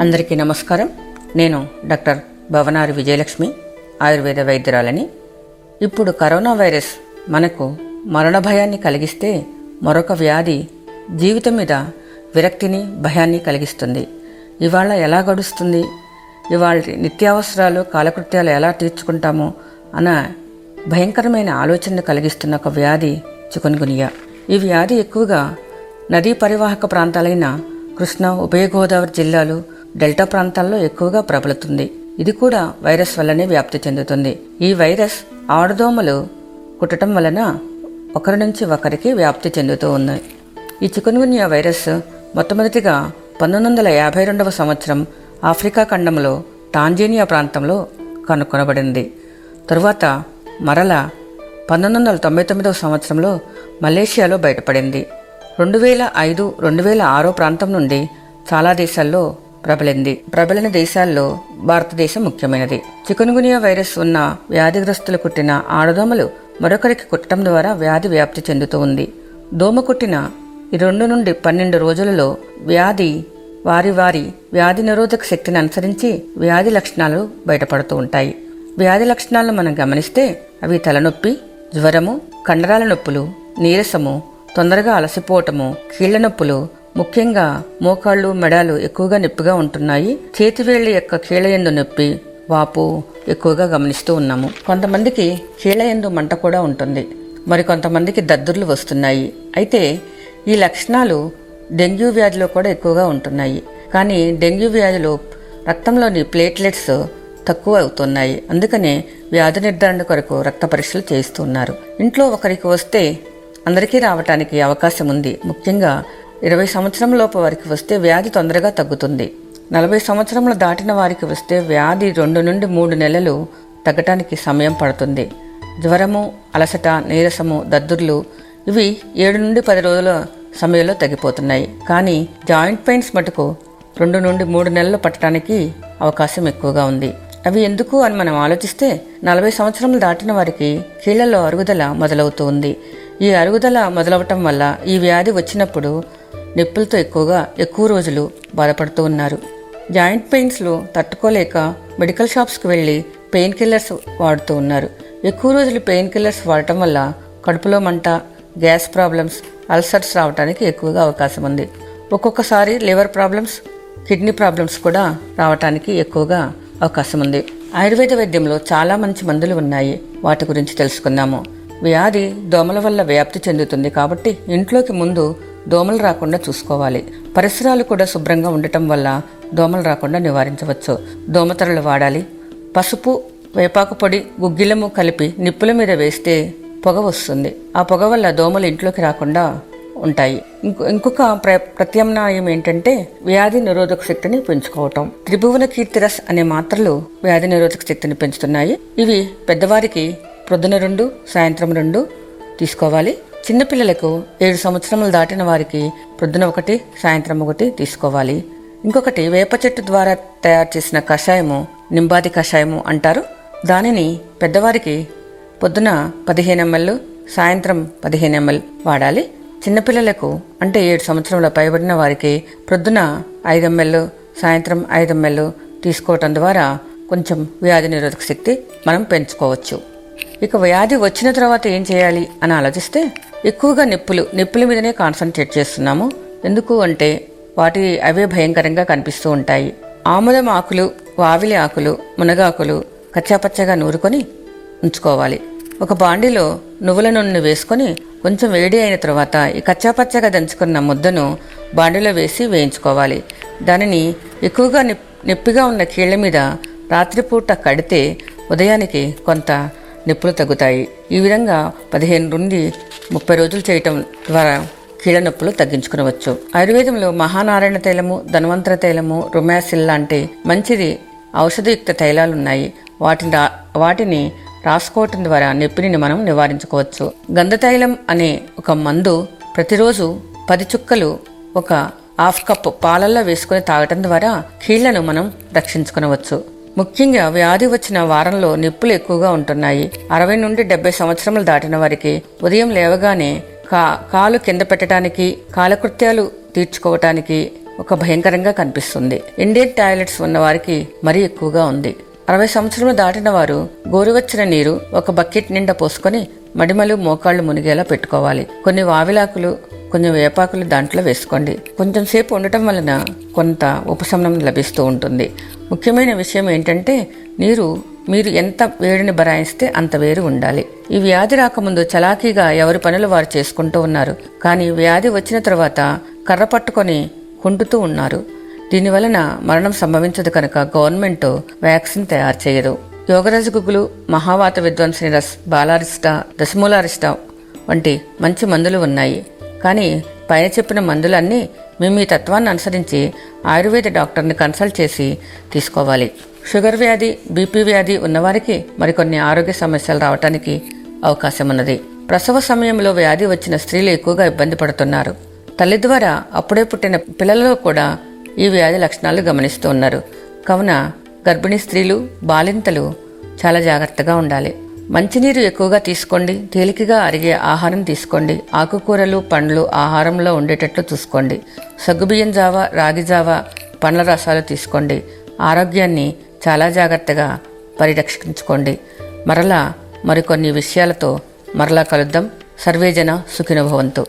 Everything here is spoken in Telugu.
అందరికీ నమస్కారం. నేను డాక్టర్ భవనారి విజయలక్ష్మి ఆయుర్వేద వైద్యురాలని. ఇప్పుడు కరోనా వైరస్ మనకు మరణ భయాన్ని కలిగిస్తే మరొక వ్యాధి జీవితం మీద విరక్తిని భయాన్ని కలిగిస్తుంది. ఇవాళ ఎలా గడుస్తుంది? ఇవాళ నిత్యావసరాలు కాలకృత్యాలు ఎలా తీర్చుకుంటామో అన్న భయంకరమైన ఆలోచన కలిగిస్తున్న ఒక వ్యాధి చికున్గునియా. ఈ వ్యాధి ఎక్కువగా నదీ పరివాహక ప్రాంతాలైన కృష్ణా ఉభయ గోదావరి జిల్లాలు డెల్టా ప్రాంతాల్లో ఎక్కువగా ప్రబలుతుంది. ఇది కూడా వైరస్ వల్లనే వ్యాప్తి చెందుతుంది. ఈ వైరస్ ఆడదోమలు కుట్టడం వలన ఒకరి నుంచి ఒకరికి వ్యాప్తి చెందుతూ ఉంది. ఈ చికున్గున్యా వైరస్ మొట్టమొదటిగా పంతొమ్మిది వందల యాభై రెండవ సంవత్సరం ఆఫ్రికా ఖండంలో టాంజేనియా ప్రాంతంలో కనుగొనబడింది తరువాత మరల పంతొమ్మిది వందల తొంభై తొమ్మిదవ సంవత్సరంలో మలేషియాలో బయటపడింది. రెండు వేల ఐదు రెండు వేల ఆరో ప్రాంతం నుండి చాలా దేశాల్లో ప్రబలింది. ప్రబలిన దేశాల్లో భారతదేశం ముఖ్యమైనది. చికున్గునియా వైరస్ ఉన్న వ్యాధిగ్రస్తులు కుట్టిన ఆడదోమలు మరొకరికి కుట్టడం ద్వారా వ్యాధి వ్యాప్తి చెందుతూ ఉంది. దోమ కుట్టిన ఈ రెండు నుండి పన్నెండు రోజులలో వ్యాధి వారి వారి వ్యాధి నిరోధక శక్తిని అనుసరించి వ్యాధి లక్షణాలు బయటపడుతూ ఉంటాయి. వ్యాధి లక్షణాలను మనం గమనిస్తే అవి తలనొప్పి జ్వరము కండరాల నొప్పులు నీరసము తొందరగా అలసిపోవటము కీళ్ళ నొప్పులు ముఖ్యంగా మోకాళ్ళు మెడాలు ఎక్కువగా నొప్పిగా ఉంటున్నాయి. చేతివేళ్ళ యొక్క కీళ్ళయందు నొప్పి వాపు ఎక్కువగా గమనిస్తూ ఉన్నాము. కొంతమందికి కీళ్ళయందు మంట కూడా ఉంటుంది. మరి కొంతమందికి దద్దుర్లు వస్తున్నాయి. అయితే ఈ లక్షణాలు డెంగ్యూ వ్యాధిలో కూడా ఎక్కువగా ఉంటున్నాయి. కానీ డెంగ్యూ వ్యాధిలో రక్తంలోని ప్లేట్లెట్స్ తక్కువ అవుతున్నాయి. అందుకనే వ్యాధి నిర్ధారణ కొరకు రక్త పరీక్షలు చేస్తున్నారు ఇంట్లో ఒకరికి వస్తే అందరికీ రావటానికి అవకాశం ఉంది. ముఖ్యంగా ఇరవై సంవత్సరం లోపు వారికి వస్తే వ్యాధి తొందరగా తగ్గుతుంది. నలభై సంవత్సరములు దాటిన వారికి వస్తే వ్యాధి రెండు నుండి మూడు నెలలు తగ్గటానికి సమయం పడుతుంది. జ్వరము అలసట నీరసము దద్దుర్లు ఇవి ఏడు నుండి పది రోజుల సమయంలో తగ్గిపోతున్నాయి. కానీ జాయింట్ పెయిన్స్ మటుకు రెండు నుండి మూడు నెలలు పట్టడానికి అవకాశం ఎక్కువగా ఉంది. అవి ఎందుకు అని మనం ఆలోచిస్తే నలభై సంవత్సరములు దాటిన వారికి కీళ్ళలో అరుగుదల మొదలవుతూ ఉంది. ఈ అరుగుదల మొదలవటం వల్ల ఈ వ్యాధి వచ్చినప్పుడు నొప్పులతో ఎక్కువగా ఎక్కువ రోజులు బాధపడుతూ ఉన్నారు. జాయింట్ పెయిన్స్లో తట్టుకోలేక మెడికల్ షాప్స్కి వెళ్ళి పెయిన్ కిల్లర్స్ వాడుతూ ఉన్నారు. ఎక్కువ రోజులు పెయిన్ కిల్లర్స్ వాడటం వల్ల కడుపులో మంట గ్యాస్ ప్రాబ్లమ్స్ అల్సర్స్ రావడానికి ఎక్కువగా అవకాశం ఉంది. ఒక్కొక్కసారి లివర్ ప్రాబ్లమ్స్ కిడ్నీ ప్రాబ్లమ్స్ కూడా రావటానికి ఎక్కువగా అవకాశం ఉంది. ఆయుర్వేద వైద్యంలో చాలా మంచి మందులు ఉన్నాయి. వాటి గురించి తెలుసుకుందాము. వ్యాధి దోమల వల్ల వ్యాప్తి చెందుతుంది కాబట్టి ఇంట్లోకి ముందు దోమలు రాకుండా చూసుకోవాలి. పరిసరాలు కూడా శుభ్రంగా ఉండటం వల్ల దోమలు రాకుండా నివారించవచ్చు. దోమతెరలు వాడాలి. పసుపు వేపాకు పొడి గుగ్గిలము కలిపి నిప్పుల మీద వేస్తే పొగ వస్తుంది. ఆ పొగ వల్ల దోమలు ఇంట్లోకి రాకుండా ఉంటాయి. ఇంకొక ప్ర ప్రత్యామ్నాయం ఏంటంటే వ్యాధి నిరోధక శక్తిని పెంచుకోవటం. త్రిభువన కీర్తిరస్ అనే మాత్రలు వ్యాధి నిరోధక శక్తిని పెంచుతున్నాయి. ఇవి పెద్దవారికి ప్రొద్దున రెండు సాయంత్రం రెండు తీసుకోవాలి. చిన్నపిల్లలకు ఏడు సంవత్సరములు దాటిన వారికి ప్రొద్దున ఒకటి సాయంత్రం ఒకటి తీసుకోవాలి. ఇంకొకటి వేప చెట్టు ద్వారా తయారు చేసిన కషాయము నింబాది కషాయము అంటారు. దానిని పెద్దవారికి పొద్దున పదిహేను ఎంఎల్ సాయంత్రం పదిహేను ఎంఎల్ వాడాలి. చిన్నపిల్లలకు అంటే ఏడు సంవత్సరంలో పైబడిన వారికి ప్రొద్దున ఐదు ఎంఎల్ సాయంత్రం ఐదు ఎంఎల్ తీసుకోవటం ద్వారా కొంచెం వ్యాధి నిరోధక శక్తి మనం పెంచుకోవచ్చు. ఇక వ్యాధి వచ్చిన తర్వాత ఏం చేయాలి అని ఆలోచిస్తే ఎక్కువగా నిప్పులు నిప్పుల మీదనే కాన్సన్ట్రేట్ చేస్తున్నాము. ఎందుకు అంటే వాటి అవే భయంకరంగా కనిపిస్తూ ఉంటాయి. ఆముదం ఆకులు వావిలి ఆకులు మునగాకులు కచ్చాపచ్చగా నూరుకొని ఉంచుకోవాలి. ఒక బాండిలో నువ్వుల నూనె వేసుకొని కొంచెం వేడి అయిన తర్వాత ఈ కచ్చాపచ్చగా దంచుకున్న ముద్దను బాండిలో వేసి వేయించుకోవాలి. దానిని ఎక్కువగా నొప్పిగా ఉన్న కీళ్ళ మీద రాత్రిపూట కడితే ఉదయానికి కొంత నొప్పులు తగ్గుతాయి. ఈ విధంగా పదిహేను నుండి ముప్పై రోజులు చేయటం ద్వారా కీళ్ళ నొప్పులు తగ్గించుకునవచ్చు. ఆయుర్వేదంలో మహానారాయణ తైలము ధన్వంతర తైలము రొమాసిల్ లాంటి మంచిది ఔషధయుక్త తైలాలు ఉన్నాయి వాటిని రా- వాటిని రాసుకోవటం ద్వారా నొప్పిని మనం నివారించుకోవచ్చు. గంధతైలం అనే ఒక మందు ప్రతిరోజు పది చుక్కలు ఒక హాఫ్ కప్ పాలల్లో వేసుకుని తాగటం ద్వారా కీళ్ళను మనం రక్షించుకునవచ్చు. ముఖ్యంగా వ్యాధి వచ్చిన వారంలో నొప్పులు ఎక్కువగా ఉంటున్నాయి. అరవై నుండి డెబ్బై సంవత్సరములు దాటిన వారికి ఉదయం లేవగానే కా కాలు కింద పెట్టడానికి కాలకృత్యాలు తీర్చుకోవటానికి ఒక భయంకరంగా కనిపిస్తుంది. ఇండియన్ టాయిలెట్స్ ఉన్న వారికి మరీ ఎక్కువగా ఉంది. అరవై సంవత్సరములు దాటిన వారు గోరువచ్చిన నీరు ఒక బకెట్ నిండా పోసుకొని మడిమలు మోకాళ్ళు మునిగేలా పెట్టుకోవాలి. కొన్ని వావిలాకులు కొంచెం వేపాకులు దాంట్లో వేసుకోండి. కొంచెం సేపు ఉండటం వలన కొంత ఉపశమనం లభిస్తూ ఉంటుంది. ముఖ్యమైన విషయం ఏంటంటే నీరు మీరు ఎంత వేడిని బరాయిస్తే అంత వేరు ఉండాలి. ఈ వ్యాధి రాకముందు చలాకీగా ఎవరి పనులు వారు చేసుకుంటూ ఉన్నారు. కానీ వ్యాధి వచ్చిన తర్వాత కర్ర పట్టుకొని కుంటుతూ ఉన్నారు. దీనివలన మరణం సంభవించదు కనుక గవర్నమెంట్ వ్యాక్సిన్ తయారు చేయదు. యోగరాజు గుగ్గులు మహావాత విధ్వంసని రస్ బాలారిష్ట దశమూలారిష్ట వంటి మంచి మందులు ఉన్నాయి. కానీ పైన చెప్పిన మందులన్నీ మేము ఈ తత్వాన్ని అనుసరించి ఆయుర్వేద డాక్టర్ని కన్సల్ట్ చేసి తీసుకోవాలి. షుగర్ వ్యాధి బీపీ వ్యాధి ఉన్నవారికి మరికొన్ని ఆరోగ్య సమస్యలు రావటానికి అవకాశం ఉన్నది ప్రసవ సమయంలో వ్యాధి వచ్చిన స్త్రీలు ఎక్కువగా ఇబ్బంది పడుతున్నారు. తల్లి ద్వారా అప్పుడే పుట్టిన పిల్లలలో కూడా ఈ వ్యాధి లక్షణాలు గమనిస్తూ ఉన్నారు. కావున గర్భిణీ స్త్రీలు బాలింతలు చాలా జాగ్రత్తగా ఉండాలి. మంచినీరు ఎక్కువగా తీసుకోండి తేలికగా అరిగే ఆహారం తీసుకోండి ఆకుకూరలు పండ్లు ఆహారంలో ఉండేటట్లు చూసుకోండి సగ్గుబియ్యం జావ రాగి జావ పండ్ల రసాలు తీసుకోండి ఆరోగ్యాన్ని చాలా జాగ్రత్తగా పరిరక్షించుకోండి. మరలా మరికొన్ని విషయాలతో మరలా కలుద్దాం. సర్వేజన సుఖినభవంతు